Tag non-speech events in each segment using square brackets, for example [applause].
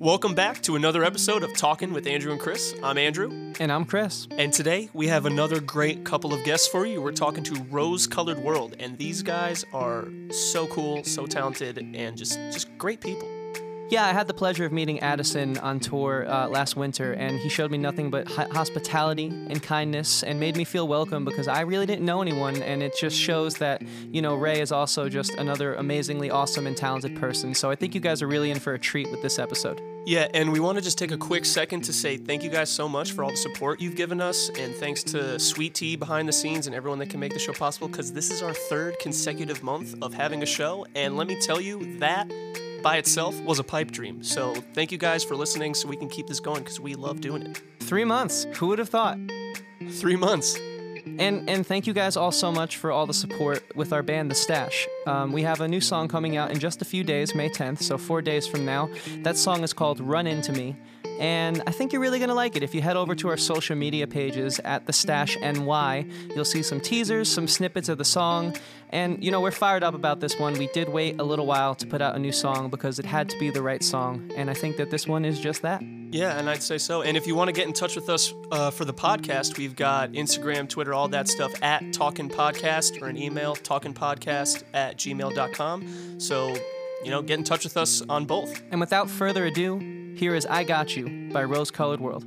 Welcome back to another episode of Talking with Andrew and Chris. I'm Andrew, And I'm Chris. and today we have another great couple of guests for you. We're talking to Rose Colored World, and these guys are so cool, so talented, and just just great people. Yeah, I had the pleasure of meeting Addison on tour uh, last winter, and he showed me nothing but hospitality and kindness and made me feel welcome because I really didn't know anyone. And it just shows that, you know, Ray is also just another amazingly awesome and talented person. So I think you guys are really in for a treat with this episode. Yeah, and we want to just take a quick second to say thank you guys so much for all the support you've given us, and thanks to Sweet Tea behind the scenes and everyone that can make the show possible, because this is our third consecutive month of having a show, and let me tell you, that by itself was a pipe dream. So thank you guys for listening so we can keep this going, because we love doing it. Three months. Who would have thought? Three months. And and thank you guys all so much for all the support with our band, The Stash. Um, we have a new song coming out in just a few days, May 10th, so four days from now. That song is called Run Into Me. And I think you're really gonna like it. If you head over to our social media pages at the Stash NY, you'll see some teasers, some snippets of the song, and you know we're fired up about this one. We did wait a little while to put out a new song because it had to be the right song, and I think that this one is just that. Yeah, and I'd say so. And if you want to get in touch with us uh, for the podcast, we've got Instagram, Twitter, all that stuff at Talkin' Podcast or an email, talkinpodcast at gmail.com. So, you know, get in touch with us on both. And without further ado, here is I Got You by Rose Colored World.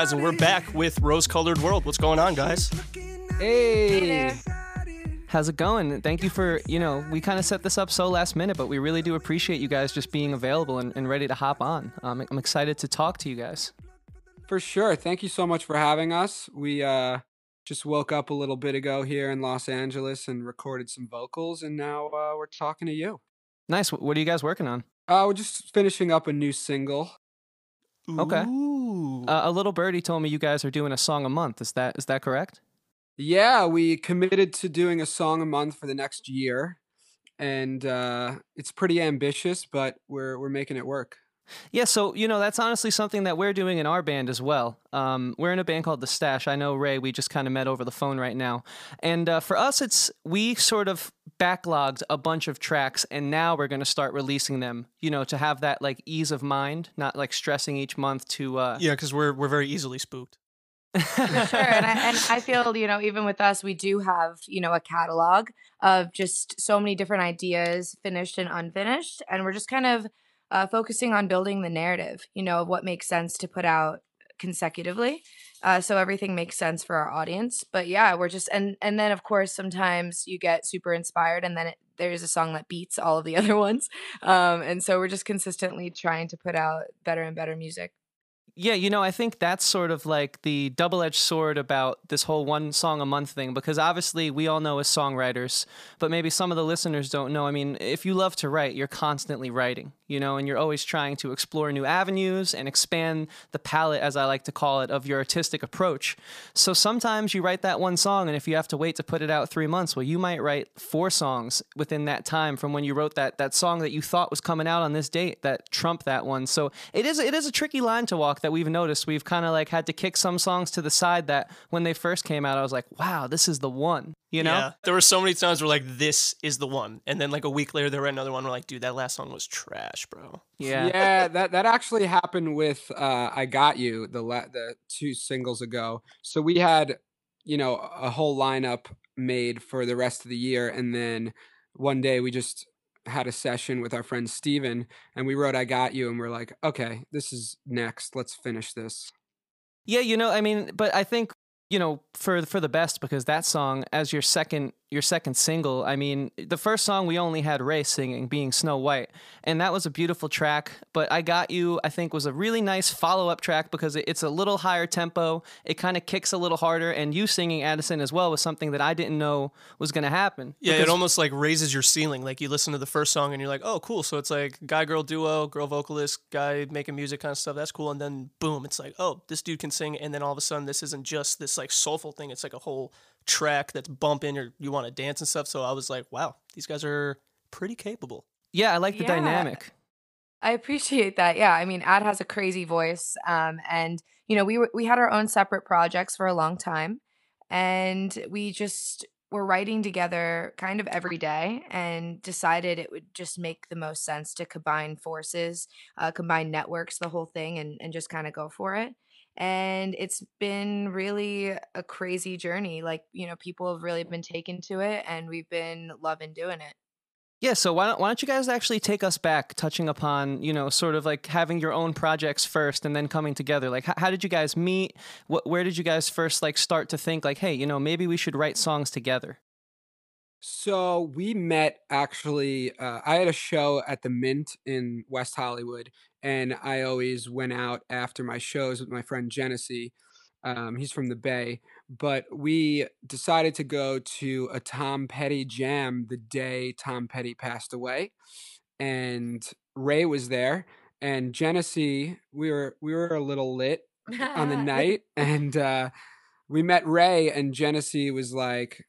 Guys, and we're back with Rose Colored World. What's going on, guys? Hey! How's it going? Thank you for, you know, we kind of set this up so last minute, but we really do appreciate you guys just being available and, and ready to hop on. Um, I'm excited to talk to you guys. For sure. Thank you so much for having us. We uh, just woke up a little bit ago here in Los Angeles and recorded some vocals, and now uh, we're talking to you. Nice. What are you guys working on? Uh, we're just finishing up a new single. Okay. Ooh. Uh, a little birdie told me you guys are doing a song a month. Is that is that correct? Yeah, we committed to doing a song a month for the next year, and uh, it's pretty ambitious, but we're we're making it work. Yeah, so you know that's honestly something that we're doing in our band as well. Um, we're in a band called The Stash. I know Ray. We just kind of met over the phone right now, and uh, for us, it's we sort of backlogged a bunch of tracks, and now we're going to start releasing them. You know, to have that like ease of mind, not like stressing each month to. Uh, yeah, because we're, we're very easily spooked. Sure. And I, and I feel, you know, even with us, we do have, you know, a catalog of just so many different ideas, finished and unfinished. And we're just kind of uh, focusing on building the narrative, you know, of what makes sense to put out consecutively. Uh, so everything makes sense for our audience. But yeah, we're just, and, and then of course, sometimes you get super inspired and then it, there's a song that beats all of the [laughs] other ones. Um, and so we're just consistently trying to put out better and better music. Yeah, you know, I think that's sort of like the double edged sword about this whole one song a month thing because obviously we all know as songwriters, but maybe some of the listeners don't know. I mean, if you love to write, you're constantly writing, you know, and you're always trying to explore new avenues and expand the palette, as I like to call it, of your artistic approach. So sometimes you write that one song, and if you have to wait to put it out three months, well, you might write four songs within that time from when you wrote that that song that you thought was coming out on this date that trumped that one. So it is it is a tricky line to walk that we've noticed. We've kind of like had to kick some songs to the side that when they first came out, I was like, wow, this is the one. You know? Yeah. There were so many times where like this is the one, and then like a week later there wrote another one. We're like, dude, that last song was trash, bro. Yeah. yeah, that that actually happened with uh, "I Got You" the la- the two singles ago. So we had, you know, a whole lineup made for the rest of the year. And then one day we just had a session with our friend Steven and we wrote I Got You and we're like, okay, this is next. Let's finish this. Yeah, you know, I mean, but I think you know for for the best because that song as your second your second single i mean the first song we only had ray singing being snow white and that was a beautiful track but i got you i think was a really nice follow-up track because it's a little higher tempo it kind of kicks a little harder and you singing addison as well was something that i didn't know was going to happen Yeah, it almost like raises your ceiling. Like you listen to the first song and you're like, oh, cool. So it's like guy girl duo, girl vocalist, guy making music kind of stuff. That's cool. And then boom, it's like, oh, this dude can sing. And then all of a sudden, this isn't just this like soulful thing. It's like a whole track that's bumping or you want to dance and stuff. So I was like, wow, these guys are pretty capable. yeah i like the Yeah. dynamic I appreciate that. Yeah, I mean, Ad has a crazy voice, um, and you know, we were, we had our own separate projects for a long time, and we just were writing together kind of every day, and decided it would just make the most sense to combine forces, uh, combine networks, the whole thing, and and just kind of go for it. And it's been really a crazy journey. Like you know, people have really been taken to it, and we've been loving doing it. Yeah, so why don't why don't you guys actually take us back, touching upon you know sort of like having your own projects first and then coming together. Like, how, how did you guys meet? What, where did you guys first like start to think like, hey, you know, maybe we should write songs together? So we met actually. Uh, I had a show at the Mint in West Hollywood, and I always went out after my shows with my friend Genesee. Um, he's from the Bay, but we decided to go to a Tom Petty jam the day Tom Petty passed away, and Ray was there, and Genesee. We were we were a little lit on the [laughs] night, and uh, we met Ray, and Genesee was like,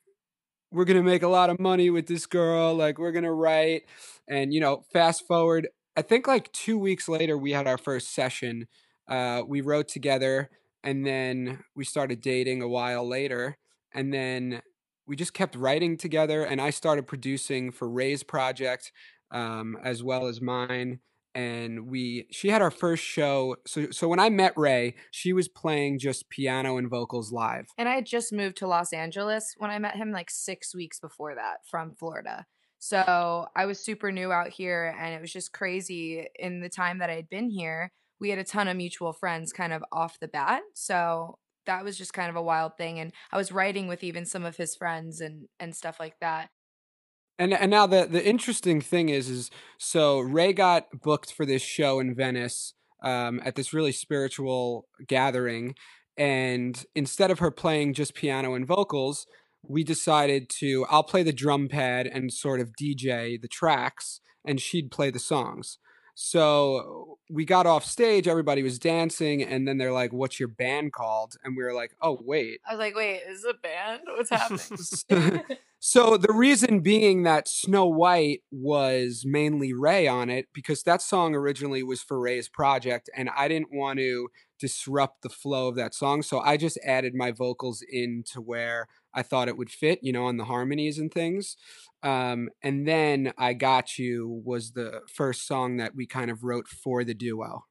"We're gonna make a lot of money with this girl. Like, we're gonna write." And you know, fast forward, I think like two weeks later, we had our first session. Uh, we wrote together, and then we started dating a while later, and then we just kept writing together. And I started producing for Ray's project, um, as well as mine and we she had our first show so so when i met ray she was playing just piano and vocals live And I had just moved to Los Angeles when I met him, like six weeks before that from Florida. So I was super new out here, and it was just crazy. In the time that I had been here, we had a ton of mutual friends kind of off the bat. So that was just kind of a wild thing. And I was writing with even some of his friends and, and stuff like that. And and now the the interesting thing is is so ray got booked for this show in venice um, at this really spiritual gathering. And instead of her playing just piano and vocals we decided to i'll play the drum pad and sort of dj the tracks and she'd play the songs so we got off stage everybody was dancing and then they're like what's your band called and we were like oh wait I was like, wait, is it a band? What's happening? [laughs] so the reason being that Snow White was mainly Ray on it because that song originally was for Ray's project and I didn't want to disrupt the flow of that song so I just added my vocals into where I thought it would fit, you know, on the harmonies and things. Um, and then I Got You was the first song that we kind of wrote for the duo.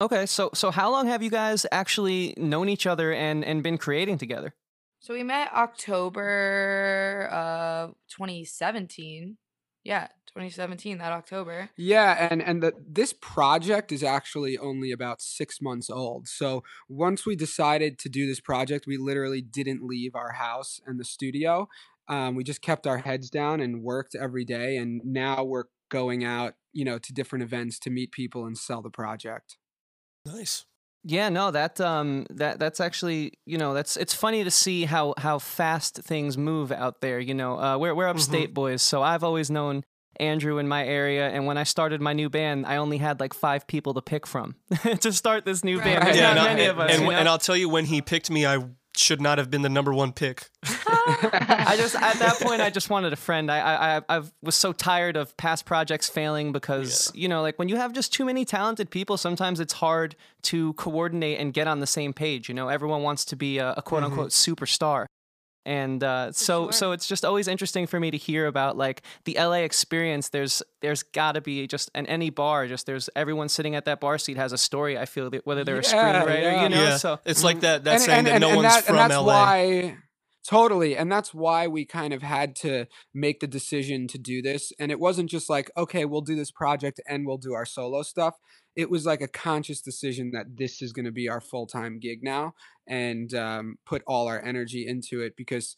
Okay, so so how long have you guys actually known each other and and been creating together? so we met October of 2017. Yeah, 2017, that October. Yeah, and and the, this project is actually only about six months old. So once we decided to do this project, we literally didn't leave our house and the studio. Um, we just kept our heads down and worked every day. And now we're going out, you know, to different events to meet people and sell the project. Nice. Yeah, no, that um that that's actually you know that's it's funny to see how how fast things move out there. You know, uh, we're we're upstate boys, so I've always known Andrew in my area, and when I started my new band, I only had like five people to pick from [laughs] to start this new band. Right. There's Yeah, not and, many I, of us. and, you know? and I'll tell you, when he picked me, I should not have been the number one pick. [laughs] I just at that point I just wanted a friend. I I I I was so tired of past projects failing because you know like when you have just too many talented people, sometimes it's hard to coordinate and get on the same page. You know, everyone wants to be a, a quote mm-hmm. unquote superstar. And uh, so, sure. so it's just always interesting for me to hear about like the LA experience. There's, there's got to be just in any bar, just there's everyone sitting at that bar seat has a story. I feel that whether they're a screenwriter, yeah. you know. yeah, So it's like that that And- saying and- that and- no and one's that- from and that's LA. why Totally. And that's why we kind of had to make the decision to do this. And it wasn't just like, okay, we'll do this project and we'll do our solo stuff. It was like a conscious decision that this is going to be our full time gig now and um, put all our energy into it because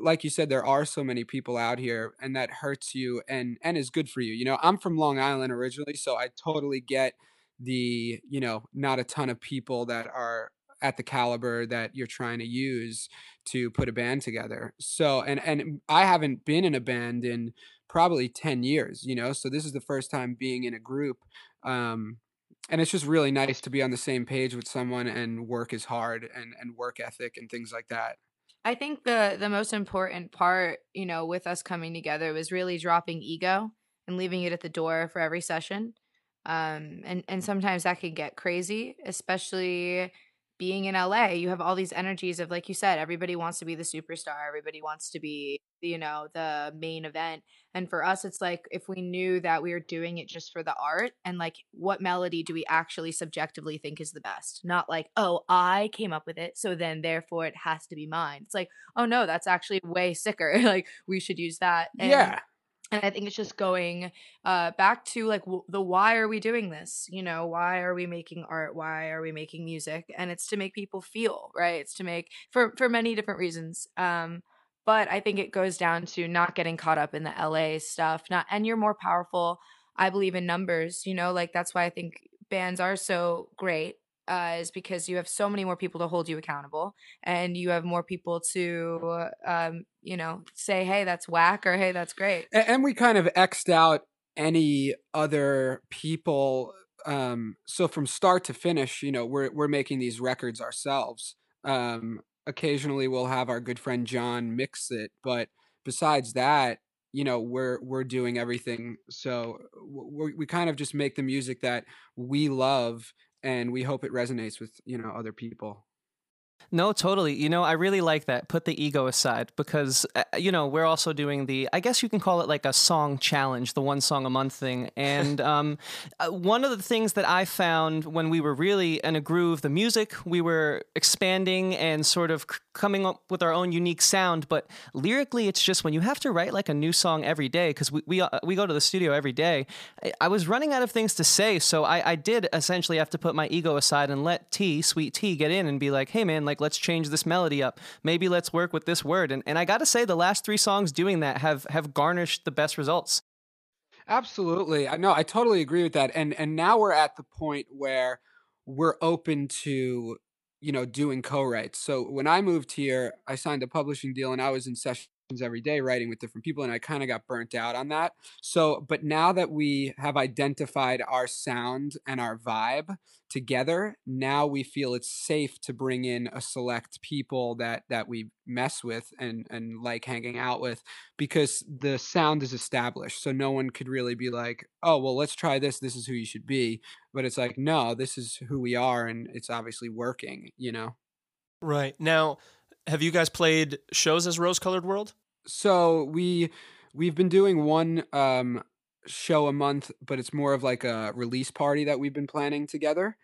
like you said there are so many people out here and that hurts you and and is good for you you know i'm from long island originally so i totally get the you know not a ton of people that are at the caliber that you're trying to use to put a band together. So and and I haven't been in a band in probably 10 years, you know. So this is the first time being in a group. Um and it's just really nice to be on the same page with someone and work is hard and and work ethic and things like that. I think the the most important part, you know, with us coming together was really dropping ego and leaving it at the door for every session. Um, and and sometimes that can get crazy, especially being in LA, you have all these energies of like you said, everybody wants to be the superstar, everybody wants to be, you know, the main event. And for us it's like if we knew that we were doing it just for the art and like what melody do we actually subjectively think is the best? Not like, "Oh, I came up with it, so then therefore it has to be mine." It's like, "Oh no, that's actually way sicker. [laughs] like we should use that." And yeah and i think it's just going uh back to like w- the why are we doing this? You know why are we making art? Why are we making music? And it's to make people feel right? It's to make for for many different reasons um but i think it goes down to not getting caught up in the la stuff not and you're more powerful i believe in numbers you know? Like that's why i think bands are so great uh, is because you have so many more people to hold you accountable and you have more people to um, you know say hey that's whack or hey that's great. And we kind of xed out any other people um so from start to finish you know we're we're making these records ourselves. Um occasionally we'll have our good friend John mix it but besides that you know we're we're doing everything. So we we kind of just make the music that we love and we hope it resonates with you know other people No, totally. You know, I really like that. Put the ego aside because, uh, you know, we're also doing the, I guess you can call it like a song challenge, the one song a month thing. [laughs] And um, uh, one of the things that I found when we were really in a groove, the music, we were expanding and sort of coming up with our own unique sound. But lyrically, it's just when you have to write like a new song every day, because we, we, uh, we go to the studio every day, I, I was running out of things to say. So I, I did essentially have to put my ego aside and let T, sweet T, get in and be like, hey, man, like, let's change this melody up. Maybe let's work with this word. And, and I got to say, the last three songs doing that have, have garnished the best results. Absolutely. I know I totally agree with that. And and now we're at the point where we're open to, you know, doing co-writes. So when I moved here, I signed a publishing deal and I was in sessions every day writing with different people and I kind of got burnt out on that. So but now that we have identified our sound and our vibe together, now we feel it's safe to bring in a select people that that we mess with and and like hanging out with because the sound is established. So no one could really be like, "Oh, well, let's try this. This is who you should be." But it's like, "No, this is who we are and it's obviously working," you know. Right. Now, have you guys played shows as Rose Colored World? So we we've been doing one um show a month, but it's more of like a release party that we've been planning together.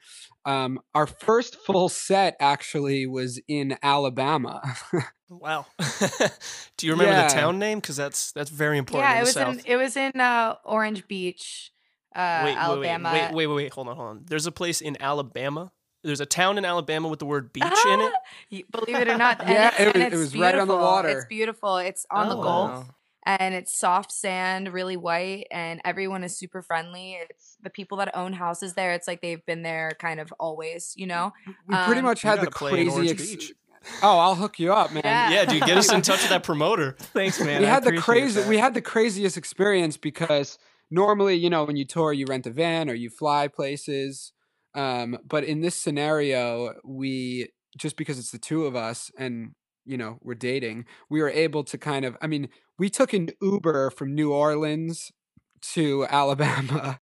Um our first full set actually was in Alabama. [laughs] Wow. [laughs] Do you remember Yeah. the town name? Because that's that's very important. yeah in it the was South. in it was in uh orange beach uh wait, alabama Wait, wait, wait, wait, hold on, hold on. There's a place in Alabama. There's a town in Alabama with the word beach in it. Believe it or not [laughs] and Yeah, it's- it and was- it it's was right on the beautiful. water. it's beautiful it's on the Oh, gulf wow. and it's soft sand really white and everyone is super friendly it's the people that own houses there it's like they've been there kind of always you know we pretty Um, much had the gotta play in crazy ex- Beach. Oh, I'll hook you up, man. Yeah. Yeah, dude, get us in [laughs] touch with that promoter. Thanks, man. we I had the appreciate crazy that. we had the craziest experience because normally you know when you tour you rent a van or you fly places um, but in this scenario we just because it's the two of us and you know we're dating we were able to kind of i mean we took an uber from new orleans to [laughs] alabama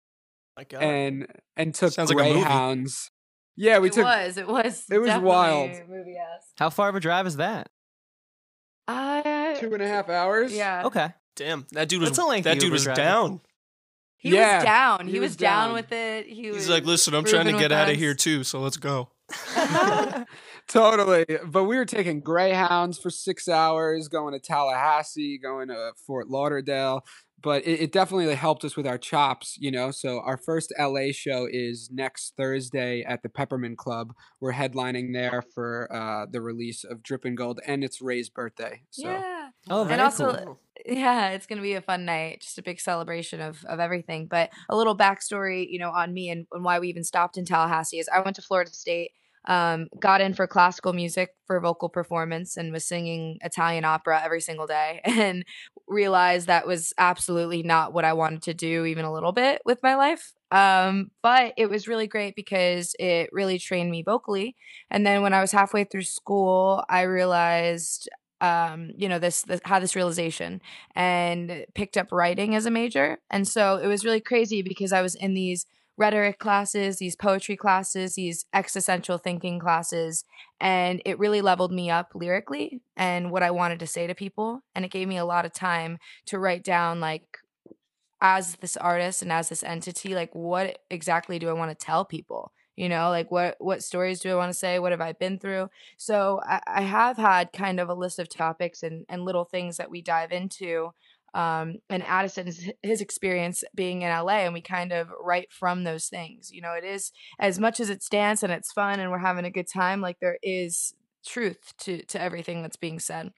My God. and and took Sounds like a movie. greyhounds yeah we it took It was it was it was wild. movie ass How far of a drive is that? uh, two and a half hours yeah Okay. Damn, that dude was That's a lengthy that dude Uber was drive. down. He Yeah, was down he, he was, was down. down. with it he was He's like, listen, I'm trying to get with out of here too, so let's go. [laughs] [laughs] totally. But we were taking Greyhounds for six hours, going to Tallahassee, going to Fort Lauderdale. But it, it definitely helped us with our chops, you know. So our first LA show is next Thursday at the Peppermint Club. We're headlining there for uh, the release of Drippin' Gold, and it's Ray's birthday. So Yeah. Oh, very and also, cool. yeah, it's gonna be a fun night, just a big celebration of of everything. But a little backstory, you know, on me and, and why we even stopped in Tallahassee is I went to Florida State, um, got in for classical music for vocal performance, and was singing Italian opera every single day, [laughs] and realized that was absolutely not what I wanted to do, even a little bit with my life. Um, but it was really great because it really trained me vocally. And then when I was halfway through school, I realized um you know this, this had this realization and picked up writing as a major. And so it was really crazy because i was in these rhetoric classes these poetry classes these existential thinking classes and it really leveled me up lyrically and what i wanted to say to people. And it gave me a lot of time to write down like as this artist and as this entity like what exactly do i want to tell people you know like what what stories do i want to say? What have i been through? So I, I have had kind of a list of topics and and little things that we dive into um and addison's his experience being in la and we kind of write from those things you know? It is as much as it's dance and it's fun and we're having a good time like there is truth to to everything that's being said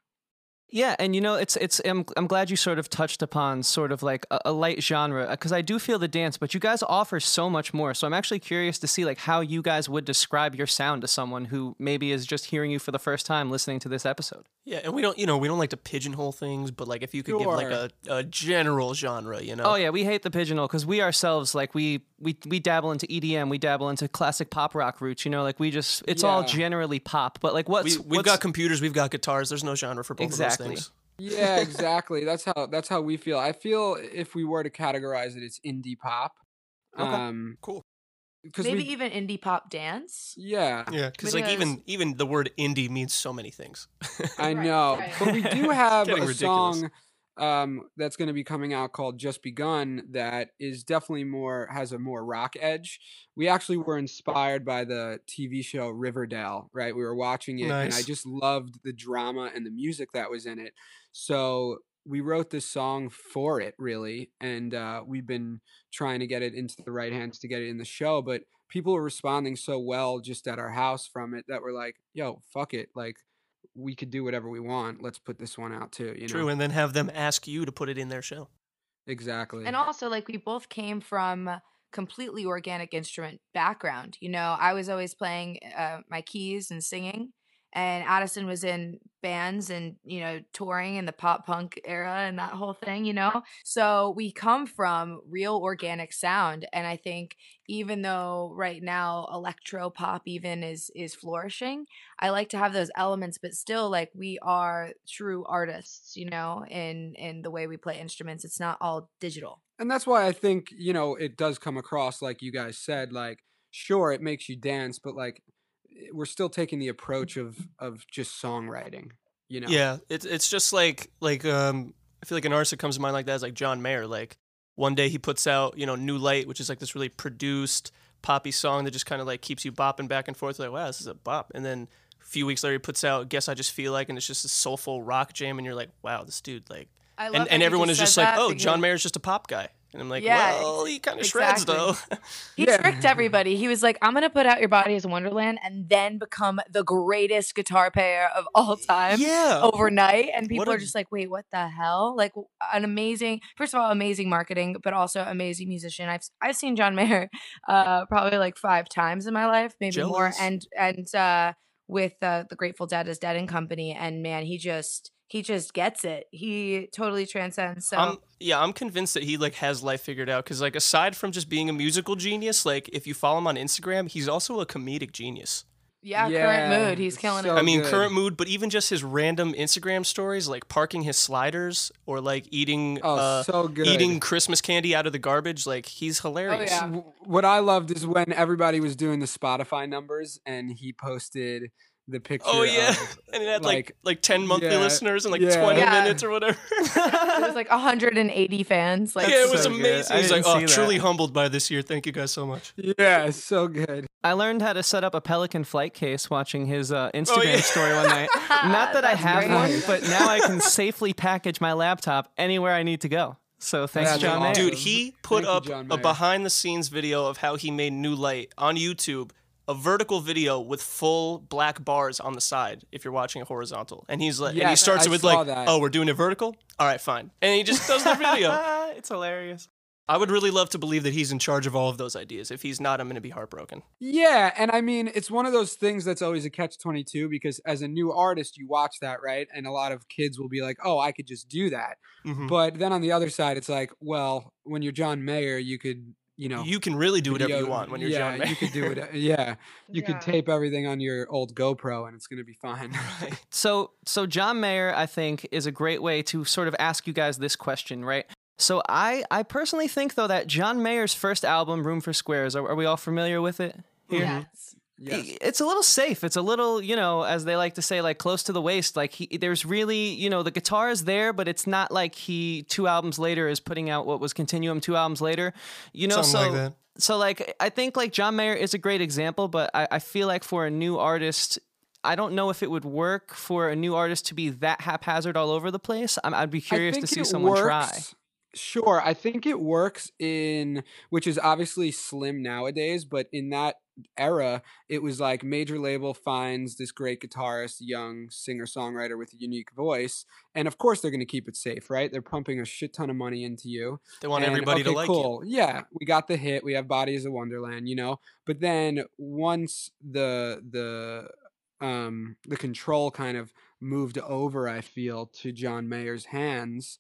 Yeah, and you know, it's it's. I'm I'm glad you sort of touched upon sort of like a, a light genre because I do feel the dance, but you guys offer so much more. So I'm actually curious to see like how you guys would describe your sound to someone who maybe is just hearing you for the first time listening to this episode. Yeah, and we don't, you know, we don't like to pigeonhole things, but like if you could give like a, a general genre, you know. Oh yeah, we hate the pigeonhole because we ourselves like we we we dabble into EDM, we dabble into classic pop rock roots. You know, like we just it's all generally pop. But like what's we, we've what's- got computers, we've got guitars. There's no genre for both Exactly. of those things. yeah, exactly. That's how that's how we feel. I feel if we were to categorize it, it's indie pop. Okay, Um, cool. Because maybe we, even indie pop dance yeah, Yeah, because like even even the word indie means so many things. [laughs] I Right, know. right. But we do [laughs] have a ridiculous. song um, that's going to be coming out called Just Begun that is definitely more has a more rock edge. We actually were inspired by the TV show Riverdale, right? We were watching it and I just loved the drama and the music that was in it. So we wrote this song for it really and uh, we've been trying to get it into the right hands to get it in the show but people were responding so well just at our house from it that we're like yo fuck it like we could do whatever we want let's put this one out too you know True, and then have them ask you to put it in their show. exactly And also, like, we both came from completely organic instrument background. You know, I was always playing uh, my keys and singing, and Addison was in bands and, you know, touring in the pop punk era and that whole thing, you know? So we come from real organic sound. And I think even though right now electro pop even is is flourishing, I like to have those elements, but still like we are true artists, you know, in in the way we play instruments. It's not all digital. and that's why i think you know it does come across like you guys said like sure it makes you dance but like we're still taking the approach of of just songwriting you know Yeah, it's it's just like like um I feel like an artist that comes to mind like that is like John Mayer. Like one day he puts out you know New Light, which is like this really produced poppy song that just kind of like keeps you bopping back and forth. Like wow, this is a bop. And then a few weeks later he puts out Guess I Just Feel Like, and it's just a soulful rock jam, and you're like wow, this dude like. I love And, and you everyone is just like, oh, because John Mayer's just a pop guy. And I'm like, Yeah, well, he kind of shreds though. He Yeah. tricked everybody. He was like, I'm going to put out your body as Wonderland and then become the greatest guitar player of all time. yeah. Overnight, and people a- are just like, "Wait, what the hell?" Like an amazing, first of all, amazing marketing, but also amazing musician. I've s- I've seen John Mayer, [laughs] uh, probably like five times in my life, maybe more. And and uh, with uh, the Grateful Dead as Dead and Company, and man, he just he just gets it. He totally transcends. So I'm, yeah, I'm convinced that he like has life figured out because like aside from just being a musical genius, like if you follow him on Instagram, he's also a comedic genius. yeah, Yeah, current mood, he's killing so it. I mean, good. current mood, but even just his random Instagram stories, like parking his sliders or like eating oh uh, so good eating Christmas candy out of the garbage, like he's hilarious. yeah. What I loved is when everybody was doing the Spotify numbers and he posted the picture. Oh yeah, of, [laughs] and it had like like, like ten monthly yeah, listeners and like yeah. twenty Yeah. minutes or whatever. [laughs] It was like 180 fans. Like yeah, it was so amazing. I He's like, "Oh, that." truly humbled by this year. Thank you guys so much." yeah, so good. I learned how to set up a Pelican flight case watching his uh, Instagram Oh, yeah. story one night. [laughs] Not that I have great. one, but now I can safely package my laptop anywhere I need to go. So thanks, That's John awesome. Dude, he put Thank up John a behind the scenes video of how he made New Light on YouTube, a vertical video with full black bars on the side if you're watching a horizontal. And he's like and he starts I it with like, that. "Oh, we're doing it vertical? All right, fine." And he just does the video. [laughs] it's hilarious. I would really love to believe that he's in charge of all of those ideas. If he's not, I'm going to be heartbroken. Yeah, and I mean, it's one of those things that's always a catch 22 because as a new artist, you watch that, right? And a lot of kids will be like, oh, I could just do that. Mhm. But then on the other side, it's like, well, when you're John Mayer, you could, you know, You can really do whatever you want when you're yeah, John Mayer. you could do it. [laughs] Yeah, you Yeah. could tape everything on your old GoPro and it's going to be fine. [laughs] [laughs] So, so John Mayer, I think, is a great way to sort of ask you guys this question, right? So, I, I personally think though that John Mayer's first album, Room for Squares, are, are we all familiar with it? Here? yes. Yes. It's a little safe. It's a little, you know, as they like to say, like close to the waist. Like he, there's really, you know, the guitar is there, but it's not like he two albums later is putting out what was Continuum two albums later. You know, Something so like that. so like I think like John Mayer is a great example, but I, I feel like for a new artist. I don't know if it would work for a new artist to be that haphazard all over the place. I'm, I'd be curious to see it someone try. Sure, I think it works in which is obviously slim nowadays, but in that era, it was like major label finds this great guitarist, young singer songwriter with a unique voice, and of course they're going to keep it safe, right? They're pumping a shit ton of money into you. They want and, everybody to okay, like you. cool. Yeah, we got the hit. We have Bodies of Wonderland, you know. But then once the the um the control kind of moved over, I feel, to John Mayer's hands,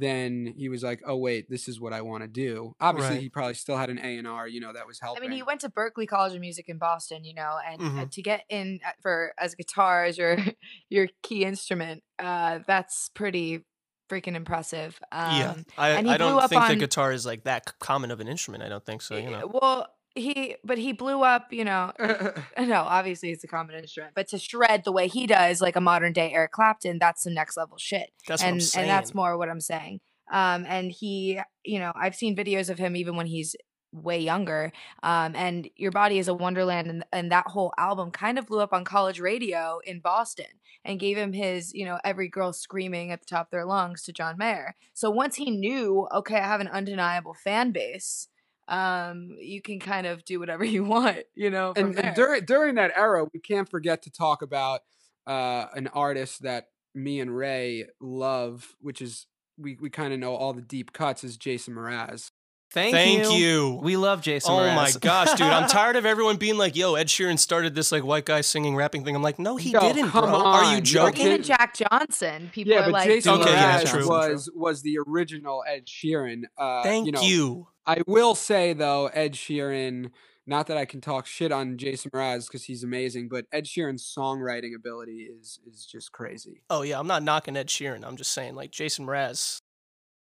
then he was like, "Oh wait, this is what I want to do." Obviously, Right. he probably still had an A and R, you know, that was helping. I mean, he went to Berklee College of Music in Boston, you know, and uh, Mhm. to get in at- for as guitar as your [laughs] your key instrument, uh, that's pretty freaking impressive. Um, yeah, I, and he I blew don't up think the on- guitar is like that common of an instrument. I don't think so. You know, Well, he but he blew up, you know. [laughs] No, obviously it's a common instrument, but to shred the way he does, like a modern day Eric Clapton, that's some next level shit. that's what I'm and and that's more what I'm saying. Um, and he, you know, I've seen videos of him even when he's way younger. Um, and Your Body is a Wonderland, and, and that whole album kind of blew up on college radio in Boston and gave him his, you know, every girl screaming at the top of their lungs to John Mayer. So once he knew, okay, I have an undeniable fan base. Um, you can kind of do whatever [laughs] you want, you know. And, and during during that era, we can't forget to talk about uh, an artist that me and Ray love, which is we we kind of know all the deep cuts is Jason Mraz. Thank, Thank you. We love Jason. Oh my gosh, dude! I'm [laughs] tired of everyone being like, "Yo, Ed Sheeran started this like white guy singing, rapping thing." I'm like, no, he Yo, didn't, come bro. Are you Or or joking? even Jack Johnson. People yeah, are but like, Jason Okay, yeah, Mraz true. was was the original Ed Sheeran. Uh, Thank you. you. I will say though, Ed Sheeran. Not that I can talk shit on Jason Mraz because he's amazing, but Ed Sheeran's songwriting ability is is just crazy. Oh yeah, I'm not knocking Ed Sheeran. I'm just saying, like Jason Mraz.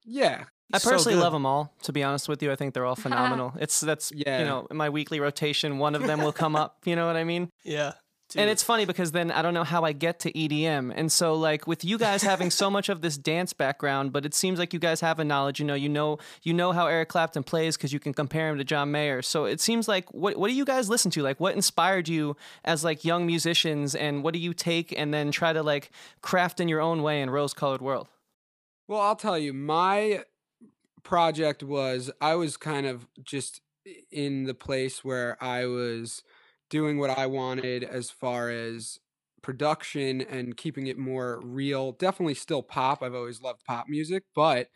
Yeah, I personally good. love them all. To be honest with you, I think they're all [laughs] phenomenal. it's that's Yeah. you know my weekly rotation, one of them will come up. You know what I mean? [laughs] Yeah. And it's funny because then I don't know how I get to EDM. And so like with you guys having so much of this dance background, but it seems like you guys have a knowledge, you know, you know you know how Eric Clapton plays because you can compare him to John Mayer. So it seems like what what do you guys listen to? Like what inspired you as like young musicians and what do you take and then try to like craft in your own way in rose colored world? Well, I'll tell you, my project was I was kind of just in the place where I was doing what I wanted as far as production and keeping it more real. Definitely still pop. I've always loved pop music, but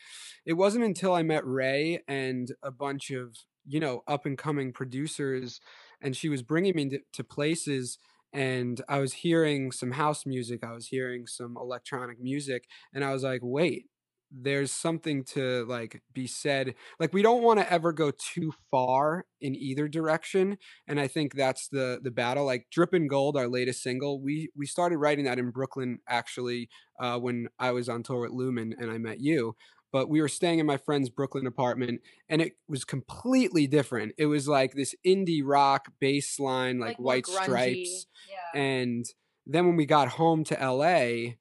it wasn't until I met Ray and a bunch of, you know, up and coming producers and she was bringing me to, to places and I was hearing some house music, I was hearing some electronic music and I was like, "Wait, there's something to like be said like we don't want to ever go too far in either direction and i think that's the the battle like dripping gold our latest single we we started writing that in brooklyn actually uh, when i was on tour with lumen and i met you but we were staying in my friend's brooklyn apartment and it was completely different it was like this indie rock bass line like, more white stripes Yeah. and then when we got home to LA,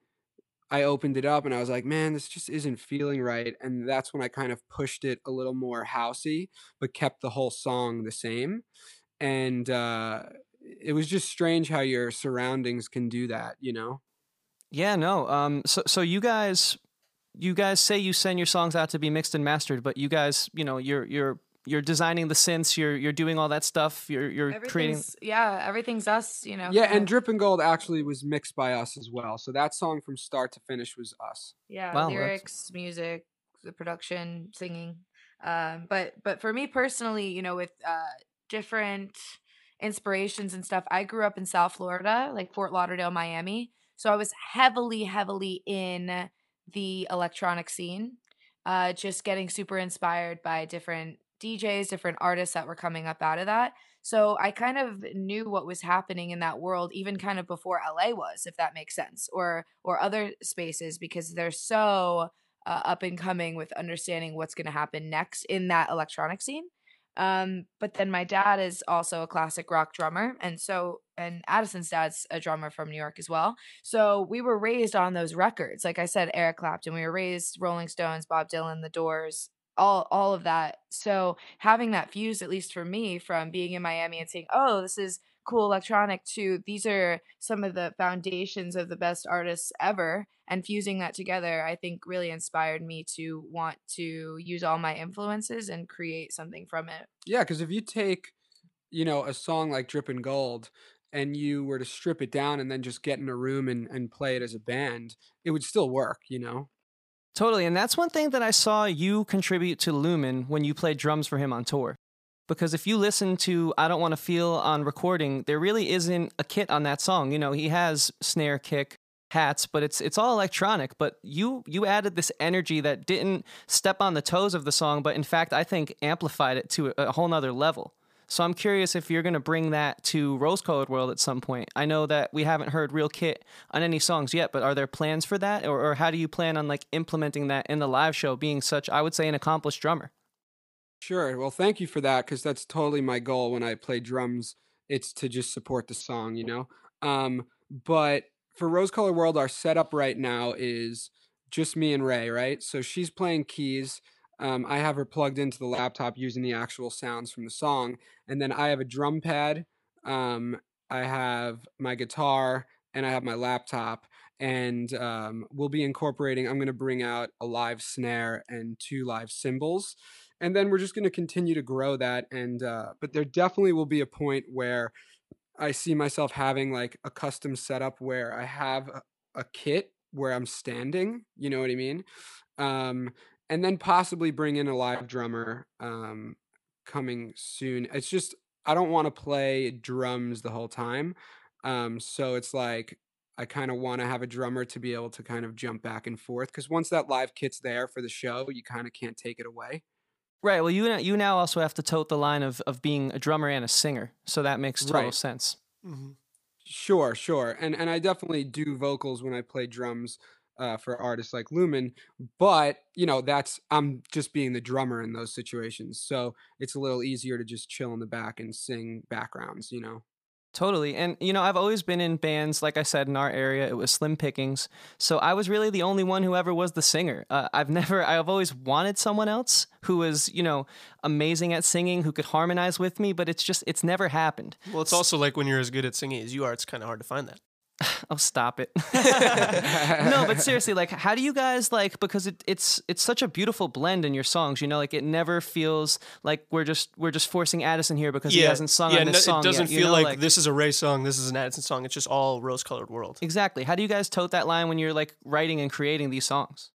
I opened it up and I was like, man, this just isn't feeling right. And that's when I kind of pushed it a little more housey, but kept the whole song the same. And uh, it was just strange how your surroundings can do that, you know? Yeah, no. Um, so so you guys, you guys say you send your songs out to be mixed and mastered, but you guys, you know, you're you're you're designing the synths, you're you're doing all that stuff, you're you're creating. Yeah, everything's us, you know. Yeah, and Drippin' Gold actually was mixed by us as well. So that song from start to finish was us. yeah, Wow, that's- lyrics, music, the production, singing. Um, but but for me personally, you know, with uh different inspirations and stuff, I grew up in South Florida, like Fort Lauderdale, Miami. So I was heavily, heavily in the electronic scene. Uh, just getting super inspired by different DJs, different artists that were coming up out of that. So I kind of knew what was happening in that world even kind of before LA was, if that makes sense, or or other spaces because they're so uh, up and coming with understanding what's going to happen next in that electronic scene. Um, but then my dad is also a classic rock drummer, and so and Addison's dad's a drummer from New York as well. So we were raised on those records. Like I said, Eric Clapton. We were raised Rolling Stones, Bob Dylan, The Doors, all all of that. So having that fuse, at least for me, from being in Miami and saying, "Oh, this is cool electronic," to these are some of the foundations of the best artists ever, and fusing that together, I think really inspired me to want to use all my influences and create something from it. Yeah, because if you take, you know, a song like "Dripping Gold and you were to strip it down and then just get in a room and, and play it as a band, it would still work, you know? Totally, and that's one thing that I saw you contribute to Lumen when you played drums for him on tour. Because if you listen to I Don't Want to Feel on recording, there really isn't a kit on that song. You know, he has snare, kick, hats, but it's it's all electronic. But you you added this energy that didn't step on the toes of the song, but in fact I think amplified it to a, whole nother level. So I'm curious if you're gonna bring that to Rose Colored World at some point. I know that we haven't heard real kit on any songs yet, but are there plans for that, or, or how do you plan on like implementing that in the live show? Being such, I would say, an accomplished drummer. Sure. Well, thank you for that because that's totally my goal when I play drums. It's to just support the song, you know? Um, but for Rose Color World, our setup right now is just me and Ray, right? So she's playing keys. Um, I have her plugged into the laptop using the actual sounds from the song. And then I have a drum pad. Um, I have my guitar and I have my laptop. And um, we'll be incorporating, I'm going to bring out a live snare and two live cymbals and then we're just going to continue to grow that and uh, but there definitely will be a point where i see myself having like a custom setup where i have a, a kit where i'm standing you know what i mean um, and then possibly bring in a live drummer um, coming soon it's just i don't want to play drums the whole time um, so it's like i kind of want to have a drummer to be able to kind of jump back and forth because once that live kit's there for the show you kind of can't take it away Right. Well, you now- you now also have to tote the line of of being a drummer and a singer, so that makes total Right. sense. hmm Sure, sure. And and I definitely do vocals when I play drums uh, for artists like Lumen, but you know, that's I'm just being the drummer in those situations. So it's a little easier to just chill in the back and sing backgrounds, you know. Totally. And, you know, I've always been in bands, like I said, in our area, it was Slim Pickings. So I was really the only one who ever was the singer. Uh, I've [laughs] never, I've always wanted someone else who was, you know, amazing at singing, who could harmonize with me, but it's just, it's never happened. Well, it's also like when you're as good at singing as you are, it's kind of hard to find that. [laughs] Oh, stop it. [laughs] no, but seriously, like, how do you guys like, because it, it's, it's such a beautiful blend in your songs, you know, like it never feels like we're just, we're just forcing Addison here because he hasn't sung yeah, on this no- song It doesn't yet, you feel know, like, this is a Ray song, this is an Addison song. It's just all rose-colored world. Exactly. How do you guys tote that line when you're like writing and creating these songs?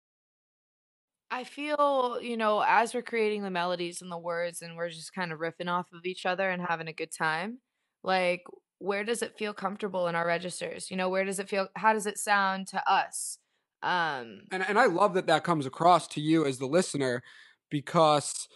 I feel, you know, as we're creating the melodies and the words and we're just kind of riffing off of each other and having a good time, like where does it feel comfortable in our registers? You know, where does it feel how does it sound to us? Um And and I love that that comes across to you as the listener because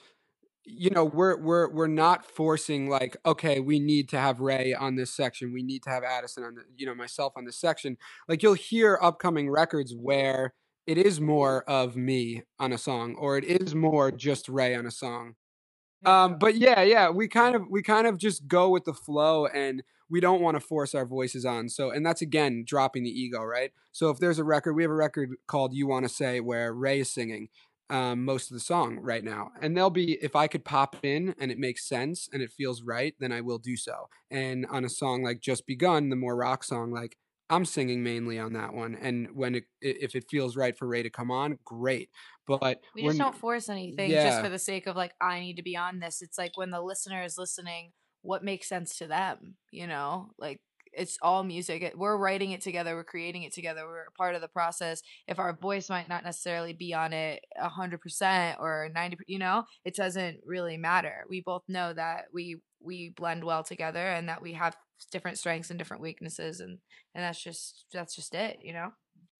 you know we're we're we're not forcing like okay we need to have Ray on this section we need to have Addison on the you know myself on this section like you'll hear upcoming records where it is more of me on a song or it is more just Ray on a song um but yeah yeah we kind of we kind of just go with the flow and we don't want to force our voices on. So, and that's again dropping the ego, right? So, if there's a record, we have a record called "You Want to Say" where Ray is singing um, most of the song right now, and they'll be if I could pop in and it makes sense and it feels right, then I will do so. And on a song like "Just Begun," the more rock song, like I'm singing mainly on that one, and when it if it feels right for Ray to come on, great. But We just don't force anything just for the sake of like I need to be on this. It's like when the listener is listening, what makes sense to them, you know? Like it's all music. We're writing it together, we're creating it together, we're part of the process. If our voice might not necessarily be on it 100% or 90, you know, it doesn't really matter. We both know that we we blend well together and that we have different strengths and different weaknesses and and that's just that's just it, you know?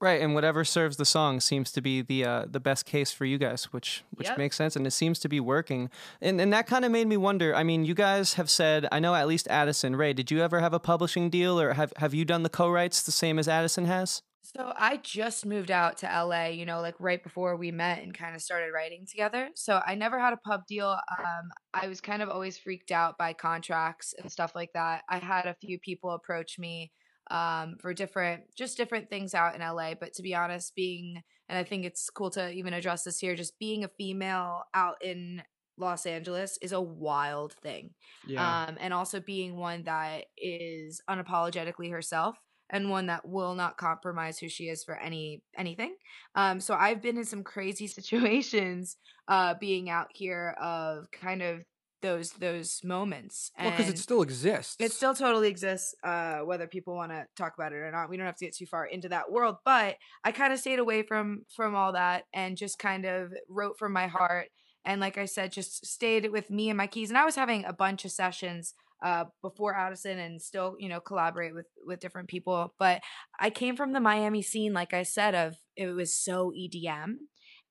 Right, and whatever serves the song seems to be the uh, the best case for you guys, which which Yep. makes sense, and it seems to be working. And and that kind of made me wonder. I mean, you guys have said, I know at least Addison, Ray, did you ever have a publishing deal, or have have you done the co-writes the same as Addison has? So I just moved out to LA, you know, like right before we met and kind of started writing together. So I never had a pub deal. Um, I was kind of always freaked out by contracts and stuff like that. I had a few people approach me um, for different, just different things out in LA. But to be honest, being, and I think it's cool to even address this here, just being a female out in Los Angeles is a wild thing yeah, um, and also being one that is unapologetically herself and one that will not compromise who she is for any anything. Um, so I've been in some crazy [laughs] situations uh, being out here of kind of those those moments. well, because it still exists. it still totally exists, uh, whether people want to talk about it or not. We don't have to get too far into that world, but I kind of stayed away from from all that and just kind of wrote from my heart. And like I said, just stayed with me and my keys. And I was having a bunch of sessions uh, before Addison, and still, you know, collaborate with with different people. But I came from the Miami scene, like I said, of it was so EDM,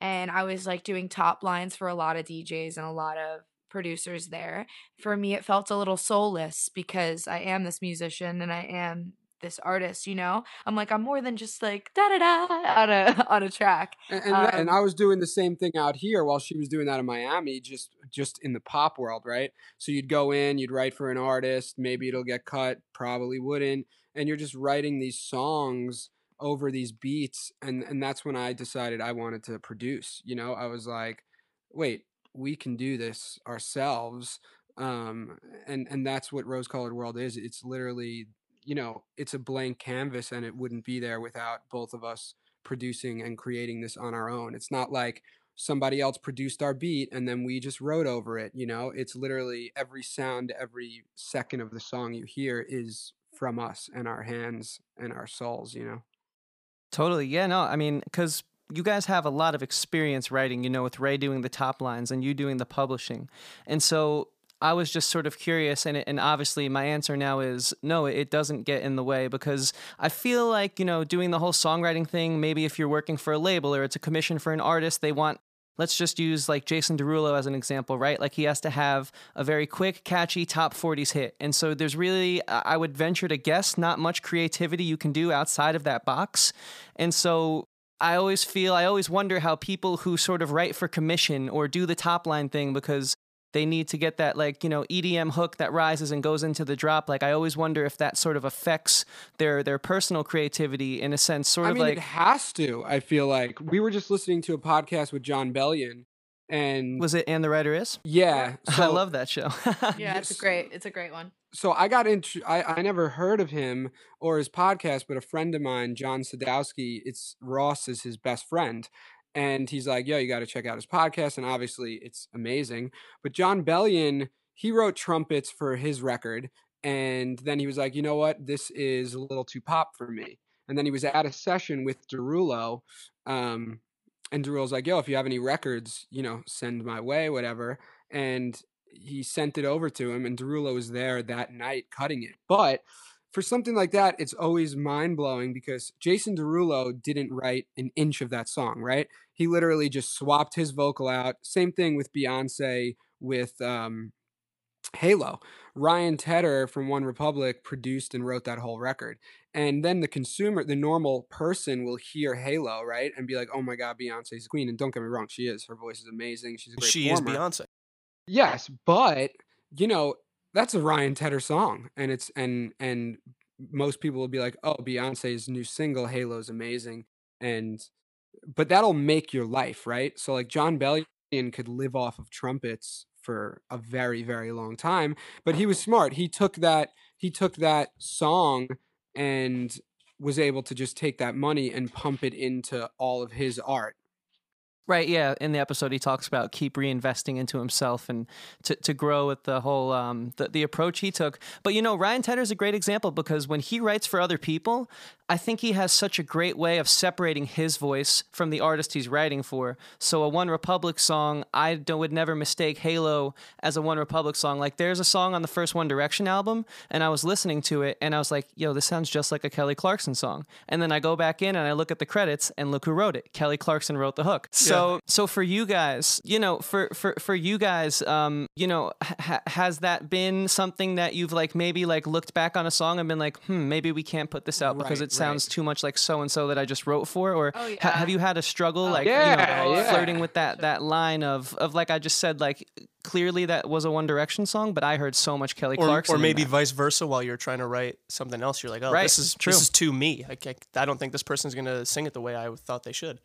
and I was like doing top lines for a lot of DJs and a lot of producers there for me it felt a little soulless because I am this musician and I am this artist, you know? I'm like I'm more than just like da da da on a [laughs] on a track. and, and, that- and Um, I was doing the same thing out here while she was doing that in Miami, just just in the pop world, right? So you'd go in, you'd write for an artist, maybe it'll get cut, probably wouldn't, and you're just writing these songs over these beats, and and that's when I decided I wanted to produce. You know, I was like, wait, we can do this ourselves, um, and and that's what Rose Colored World is. It's literally, you know, it's a blank canvas, and it wouldn't be there without both of us producing and creating this on our own. It's not like somebody else produced our beat and then we just wrote over it, you know? It's literally every sound, every second of the song you hear is from us and our hands and our souls, you know? Totally. Yeah, no, I mean, because you guys have a lot of experience writing, you know, with Ray doing the top lines and you doing the publishing. And so I was just sort of curious, and, and obviously my answer now is no, it doesn't get in the way because I feel like, you know, doing the whole songwriting thing, maybe if you're working for a label or it's a commission for an artist, they want let's just use like Jason Derulo as an example, right? Like he has to have a very quick, catchy top 40s hit. And so there's really, I would venture to guess, not much creativity you can do outside of that box. And so I always feel, I always wonder how people who sort of write for commission or do the top line thing because they need to get that like you know EDM hook that rises and goes into the drop. Like I always wonder if that sort of affects their their personal creativity in a sense, sort I of mean, like it has to, I feel like. We were just listening to a podcast with Jon Bellion and was it and the writer is. yeah, [laughs] I love that show. [laughs] Yeah, it's great it's a great one. so I got into I, I never heard of him or his podcast, but a friend of mine, John Sadowski, it's Ross is his best friend. And he's like, yo, you got to check out his podcast. And obviously it's amazing. But Jon Bellion, he wrote trumpets for his record. And then he was like, you know what? This is a little too pop for me. And then he was at a session with Derulo. Um, and Derulo's like, yo, if you have any records, you know, send my way, whatever. And he sent it over to him, and Derulo was there that night cutting it. But for something like that, it's always mind blowing because Jason Derulo didn't write an inch of that song, right? He literally just swapped his vocal out. Same thing with Beyonce with um, Halo. Ryan Tedder from OneRepublic produced and wrote that whole record. And then the consumer, the normal person will hear Halo, right? And be like, oh my God, Beyonce's the queen. And don't get me wrong, she is. Her voice is amazing. She's a great She is. Beyonce. Yes, but you know, that's a Ryan Tedder song, and it's and and most people will be like, "Oh, Beyonce's new single Halo's amazing," and but that'll make your life, right? So like Jon Bellion could live off of trumpets for a very very long time, but he was smart. He took that he took that song and was able to just take that money and pump it into all of his art Right, yeah. In the episode, he talks about keep reinvesting into himself and to, to grow with the whole um, the, the approach he took. But you know, Ryan Tedder is a great example because when he writes for other people, I think he has such a great way of separating his voice from the artist he's writing for. So a OneRepublic song, I would never mistake Halo as a OneRepublic song. Like there's a song on the first One Direction album, and I was listening to it, and I was like, "Yo, this sounds just like a Kelly Clarkson song." And then I go back in and I look at the credits, and look who wrote it. Kelly Clarkson wrote the hook. So so so for you guys, you know, for for for you guys, um, you know, ha- has that been something that you've like maybe like looked back on a song and been like, hmm, maybe we can't put this out because it sounds right. too much like so and so that I just wrote for, or Oh, ha- have you had a struggle like you yeah, know, yeah. flirting with that that line of of like I just said like clearly that was a One Direction song, but I heard so much Kelly Or, Clarkson, or in maybe vice versa while you're trying to write something else. You're like, oh, Right, this is true. this is too me. I, can't- I don't think this person's gonna sing it the way I thought they should.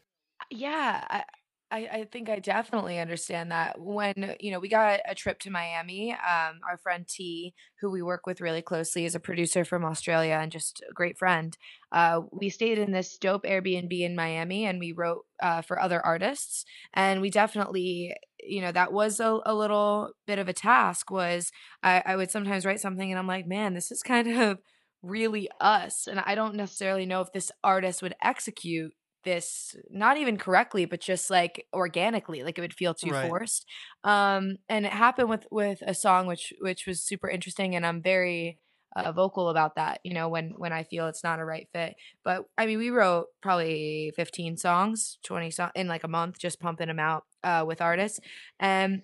Yeah, I, I, I think I definitely understand that. When, you know, we got a trip to Miami, um, our friend T, who we work with really closely, is a producer from Australia and just a great friend. Uh, we stayed in this dope Airbnb in Miami and we wrote uh, for other artists. And we definitely, you know, that was a, a little bit of a task was I, I would sometimes write something and I'm like, man, this is kind of really us. And I don't necessarily know if this artist would execute this not even correctly but just like organically like it would feel too Right. forced um and it happened with with a song which which was super interesting and i'm very uh, vocal about that you know when when i feel it's not a right fit but i mean we wrote probably 15 songs 20 songs in like a month just pumping them out uh with artists and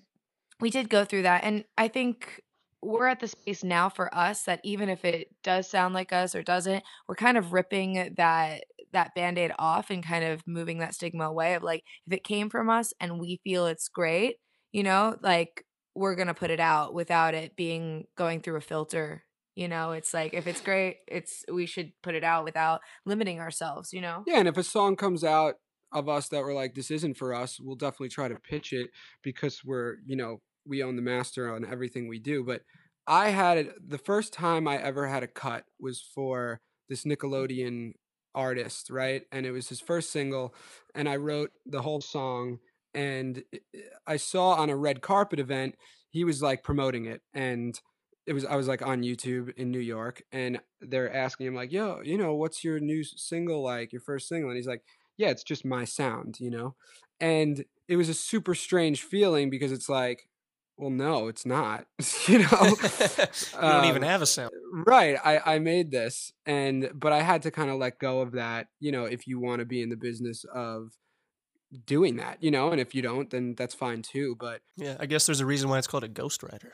we did go through that and i think we're at the space now for us that even if it does sound like us or doesn't we're kind of ripping that that band-aid off and kind of moving that stigma away of like if it came from us and we feel it's great you know like we're gonna put it out without it being going through a filter you know it's like if it's great it's we should put it out without limiting ourselves you know Yeah, and if a song comes out of us that we're like, this isn't for us, we'll definitely try to pitch it because we're, you know, we own the master on everything we do. But I had it the first time I ever had a cut was for this mm. Nickelodeon artist, right? And it was his first single, and I wrote the whole song. And i- I saw on a red carpet event, he was like promoting it. And it was I was like on YouTube in New York, and they're asking him like, "Yo, you know, what's your new single like? Your first single?" And he's like, "Yeah, it's just my sound, you know." And it was a super strange feeling because it's like, well, no, it's not, [laughs] you know. [laughs] you don't even Um, have a sound. Right. I, I made this and but I had to kind of let go of that, you know, if you want to be in the business of doing that, you know, and if you don't, then that's fine too. But Yeah, I guess there's a reason why it's called a ghostwriter.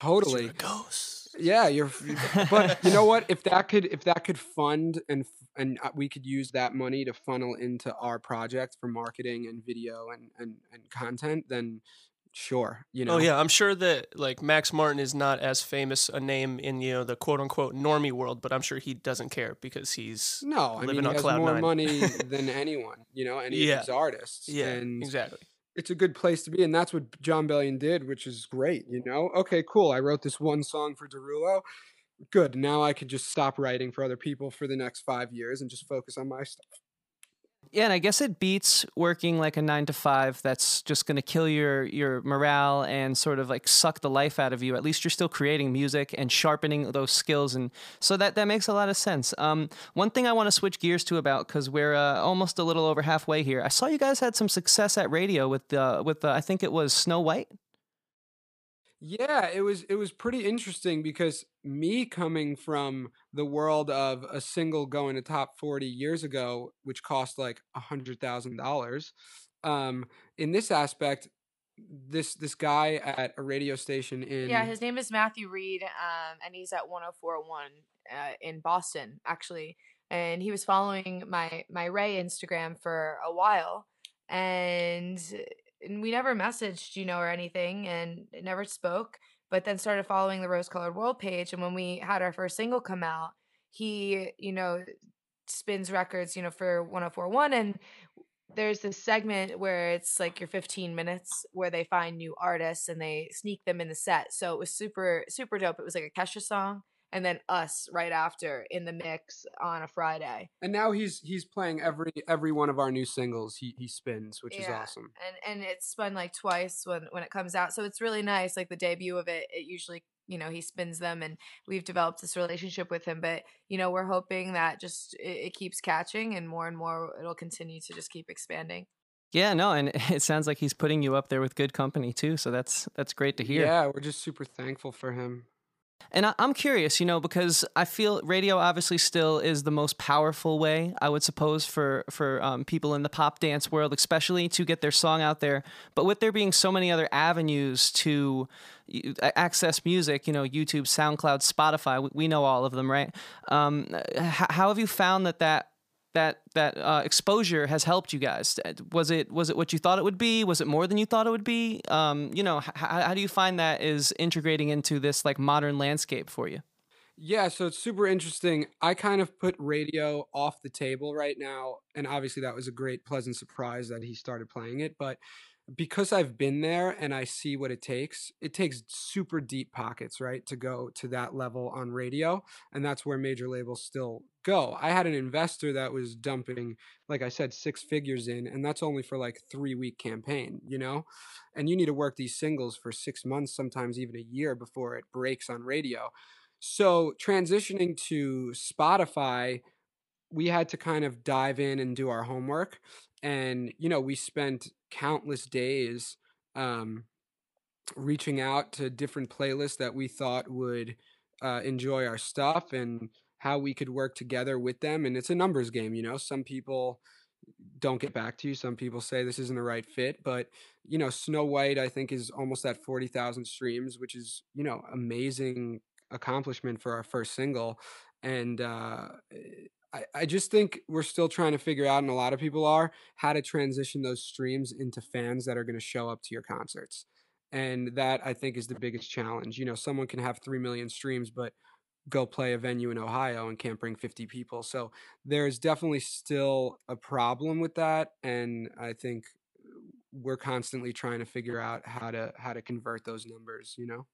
totally. Ghost. Yeah, you're. [laughs] But you know what? If that could, if that could fund and and uh, we could use that money to funnel into our project for marketing and video and and and content, then sure. You oh, know. Oh yeah, I'm sure that like Max Martin is not as famous a name in you know the quote unquote normie world, but I'm sure he doesn't care because he's No, I mean, on he has cloud more nine. money [laughs] than anyone. You know, any Yeah. of these artists. yeah and exactly. it's a good place to be, and that's what Jon Bellion did, which is great. You know, okay, cool. I wrote this one song for Derulo. Good. Now I could just stop writing for other people for the next five years and just focus on my stuff. Yeah, and I guess it beats working like a nine to five that's just going to kill your your morale and sort of like suck the life out of you. At least you're still creating music and sharpening those skills, and so that that makes a lot of sense. Um, one thing I want to switch gears to about because we're uh, almost a little over halfway here. I saw you guys had some success at radio with uh, with uh, I think it was Snow White. Yeah, it was it was pretty interesting because me coming from the world of a single going to top 40 years ago, which cost like a hundred thousand dollars, um, in this aspect, this this guy at a radio station in Yeah, his name is Matthew Reed, um, and he's at 1041 uh, in Boston, actually. And he was following my my Ray Instagram for a while, and, and we never messaged, you know, or anything, and never spoke. but then started following the Rose Colored World page. And when we had our first single come out, he, you know, spins records, you know, for 1041 and there's this segment where it's like your 15 minutes where they find new artists and they sneak them in the set. So it was super super dope. It was like a Kesha song and then us right after in the mix on a Friday. And now he's he's playing every every one of our new singles. He he spins, which is awesome. And and it's spun like twice when when it comes out. So it's really nice. Like the debut of it, it usually you know he spins them and we've developed this relationship with him but you know we're hoping that just it, it keeps catching and more and more it'll continue to just keep expanding Yeah, no, and [laughs] it sounds like he's putting you up there with good company too. So that's that's great to hear. Yeah, we're just super thankful for him. And I, I'm curious, you know, because I feel radio obviously still is the most powerful way, I would suppose, for for um, people in the pop dance world, especially to get their song out there. But with there being so many other avenues to access music, you know, YouTube, SoundCloud, Spotify, we, we know all of them, right? Um, how have you found that that that that uh, exposure has helped you guys? Uh, Was it was it what you thought it would be? Was it more than you thought it would be? Um, you know, how do you find that is integrating into this like modern landscape for you? Yeah, so it's super interesting. I kind of put radio off the table right now, and obviously that was a great pleasant surprise that he started playing it, but because I've been there and I see what it takes, it takes super deep pockets, right, to go to that level on radio, and that's where major labels still go. I had an investor that was dumping like I said 6 figures in, and that's only for like 3 week campaign, you know? And you need to work these singles for 6 months, sometimes even a year before it breaks on radio. So transitioning to Spotify, we had to kind of dive in and do our homework. And, you know, we spent countless days um, reaching out to different playlists that we thought would uh, enjoy our stuff and how we could work together with them. And it's a numbers game, you know, some people don't get back to you. Some people say this isn't the right fit, but you know, Snow White, I think, is almost at 40,000 streams, which is, you know, amazing accomplishment for our first single. And uh, I, I just think we're still trying to figure out, and a lot of people are, how to transition those streams into fans that are going to show up to your concerts. And that I think is the biggest challenge. You know, someone can have 3 million streams, but go play a venue in Ohio and can't bring 50 people. So there's definitely still a problem with that. And I think uh, we're constantly trying to figure out how to how to convert those numbers, you know?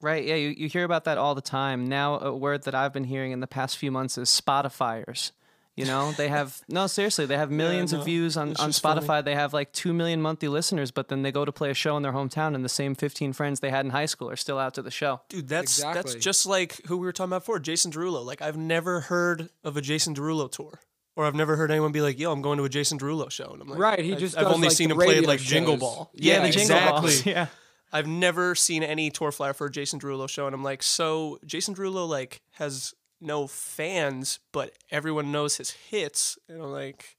Right. Yeah. You, you hear about that all the time. Now, a word that I've been hearing in the past few months is Spotifyers. You know, they [laughs] have, no, seriously, they have millions no, of views on, on just funny. Spotify. They have like 2 million monthly listeners, but then they go to play a show in their hometown and the same 15 friends they had in high school are still out to the show. Dude, that's that's just like who we were talking about before, Jason Derulo. Like I've never heard of a Jason Derulo tour. Or I've never heard anyone be like, "Yo, I'm going to a Jason Derulo show," and I'm like, Right, he I've- just I've only like, seen him play radio like Jingle. Ball. Yeah, the jingle exactly. balls. [laughs] Yeah. I've never seen any tour flyer for a Jason Derulo show, and I'm like, so Jason Derulo like has no fans, but everyone knows his hits, and I'm like,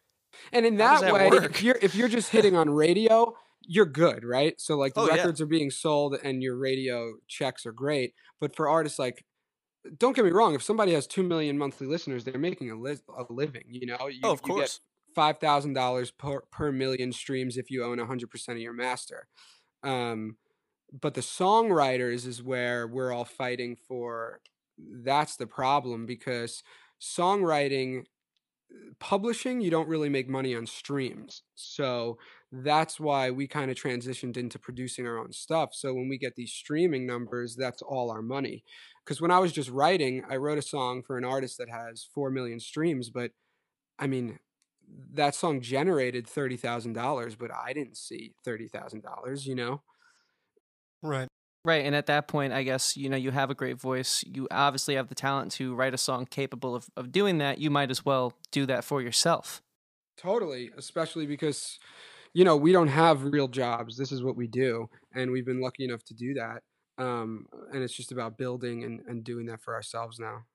And in that, that way, work? if you're if you're just hitting on radio, you're good, right? So like the Oh, yeah. records are being sold and your radio checks are great. But for artists like don't get me wrong, if somebody has 2 million monthly listeners, they're making a, li- a living, you know? You, oh, of you get course. $5,000 per, per million streams if you own 100% of your master. Um, but the songwriters is where we're all fighting for. That's the problem because songwriting, publishing, you don't really make money on streams. So that's why we kind of transitioned into producing our own stuff. So when we get these streaming numbers, that's all our money. Because when I was just writing, I wrote a song for an artist that has 4 million streams, but I mean, that song generated $30,000, but I didn't see $30,000, you know? Right. Right. And at that point, I guess, you know, you have a great voice. You obviously have the talent to write a song capable of, of doing that. You might as well do that for yourself. Totally, especially because, you know, we don't have real jobs. This is what we do. And we've been lucky enough to do that. Um, and it's just about building and, and doing that for ourselves now.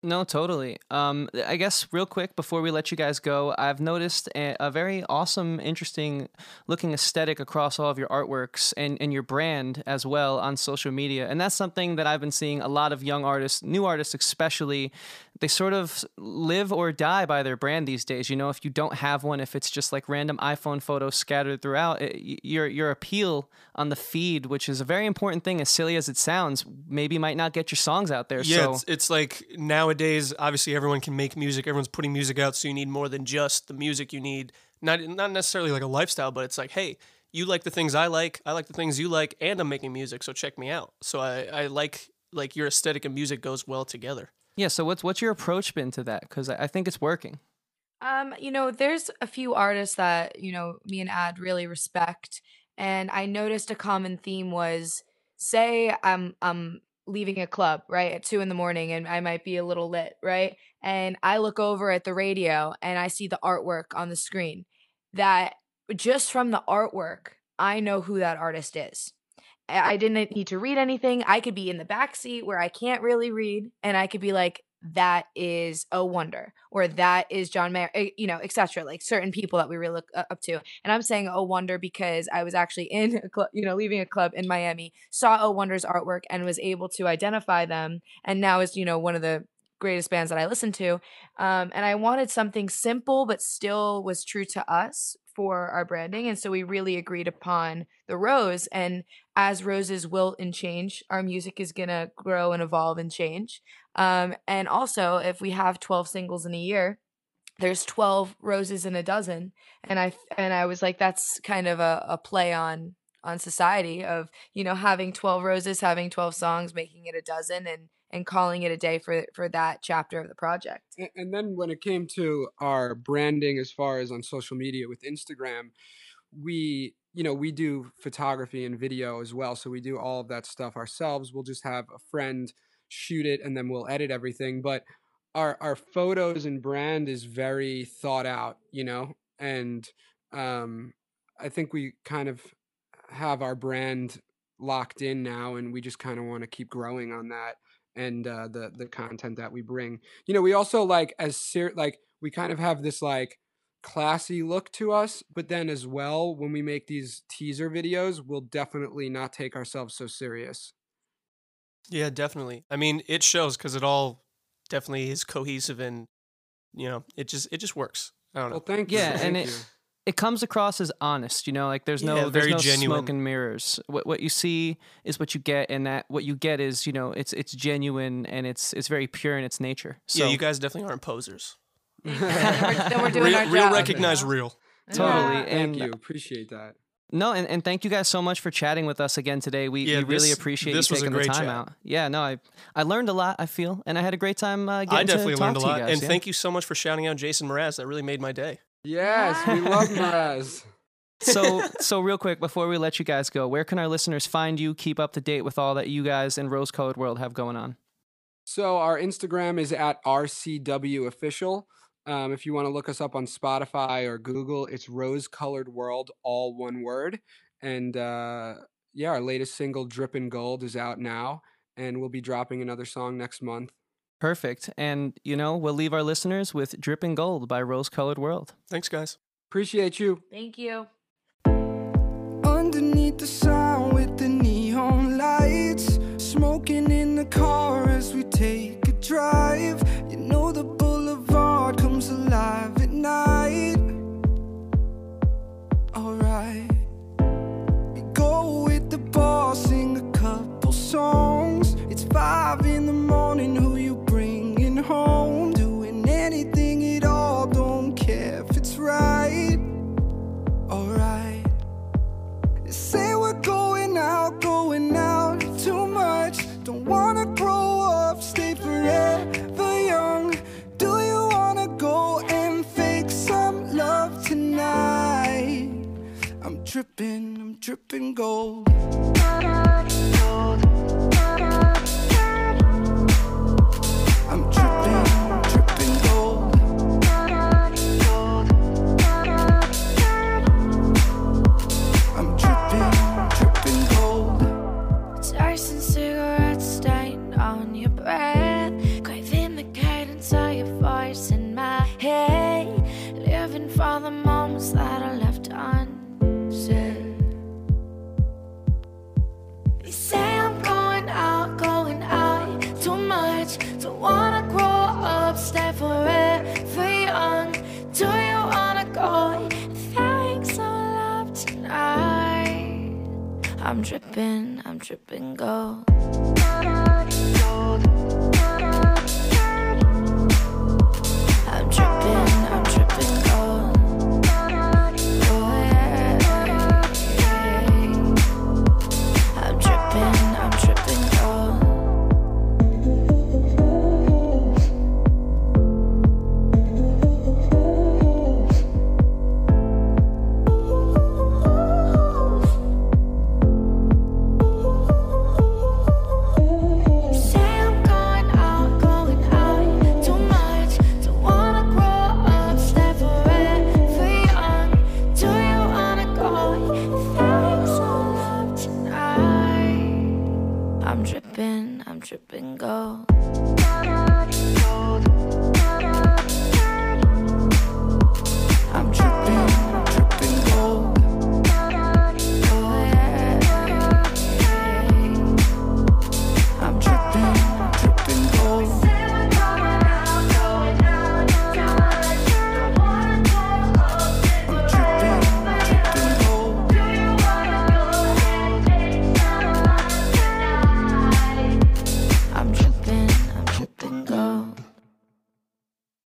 No, totally. Um, I guess real quick before we let you guys go, I've noticed a, a very awesome, interesting looking aesthetic across all of your artworks and, and your brand as well on social media. And that's something that I've been seeing a lot of young artists, new artists especially, they sort of live or die by their brand these days. You know, if you don't have one, if it's just like random iPhone photos scattered throughout, it, your your appeal on the feed, which is a very important thing, as silly as it sounds, maybe might not get your songs out there. Yeah, so it's, it's like nowadays, obviously, everyone can make music. Everyone's putting music out, so you need more than just the music. You need not not necessarily like a lifestyle, but it's like, hey, you like the things I like, I like the things you like, and I'm making music, so check me out. So I, I like like your aesthetic and music goes well together. yeah. So what's what's your approach been to that? Because I I think it's working. Um, you know, there's a few artists that, you know, me and Ad really respect. And I noticed a common theme was say I'm I'm leaving a club, right, at two in the morning and I might be a little lit, right? And I look over at the radio and I see the artwork on the screen. That just from the artwork, I know who that artist is. I didn't need to read anything. I could be in the back seat where I can't really read, and I could be like, "That is a wonder," or "That is John Mayer," eh, you know, etc. Like certain people that we really look uh, up to. And I'm saying "Oh Wonder" because I was actually in, a club, you know, leaving a club in Miami, saw "Oh Wonder's artwork, and was able to identify them, and now is you know one of the greatest bands that I listen to. Um, and I wanted something simple but still was true to us for our branding. And so we really agreed upon the rose. And as roses wilt and change, our music is going to grow and evolve and change. Um, and also, if we have 12 singles in a year, there's 12 roses in a dozen. And i and i was like that's kind of a, a play on on society of you know having 12 roses having 12 songs making it a dozen and and calling it a day for for that chapter of the project. A- And then when it came to our branding as far as on social media with Instagram, we you know we do photography and video as well. So we do all of that stuff ourselves. We'll just have a friend shoot it and then we'll edit everything but our our photos and brand is very thought out you know? And um i think we kind of have our brand locked in now and we just kind of want to keep growing on that and uh the the content that we bring. You know we also like as ser- like we kind of have this like classy look to us but then as well when we make these teaser videos we'll definitely not take ourselves so serious Yeah, definitely. I mean, it shows because it all definitely is cohesive and you know, it just it just works. I don't know. well thank [laughs] you Yeah, and thank it- you. it comes across as honest, you know, like there's no Yeah, there's no genuine. smoke and mirrors. What what you see is what you get, and that what you get is you know it's it's genuine and it's it's very pure in its nature. So yeah, you guys definitely aren't posers. then, [laughs] we're, then we're doing real, our real recognize real. Totally, Yeah. thank and- you appreciate that no, and, and thank you guys so much for chatting with us again today. We, Yeah, we really appreciate this you was a taking the time chat. out. Yeah, no, I I learned a lot. I feel, and I had a great time uh, getting I definitely to talk learned a lot, guys, and yeah. thank you so much for shouting out Jason Mraz. That really made my day. yes we love Mraz. [laughs] [laughs] so so real quick before we let you guys go, where can our listeners find you? Keep up to date with all that you guys and Rose Colored World have going on. So our Instagram is at RCW official. Um, if you want to look us up on Spotify or Google, it's Rose Colored World, all one word. And uh, yeah, our latest single, Drippin' Gold, is out now, and we'll be dropping another song next month. Perfect. And you know, we'll leave our listeners with Drippin' Gold by Rose Colored World. Thanks, guys. Appreciate you. thank you Underneath the sun with the neon lights, smoking in the car as we take a drive. tripping, I'm tripping gold. I'm tripping, gold. I'm tripping, tripping gold. ice and cigarettes stain on your breath. Craving the cadence of your voice in my head. Living for the moments that I I'm dripping, I'm dripping gold.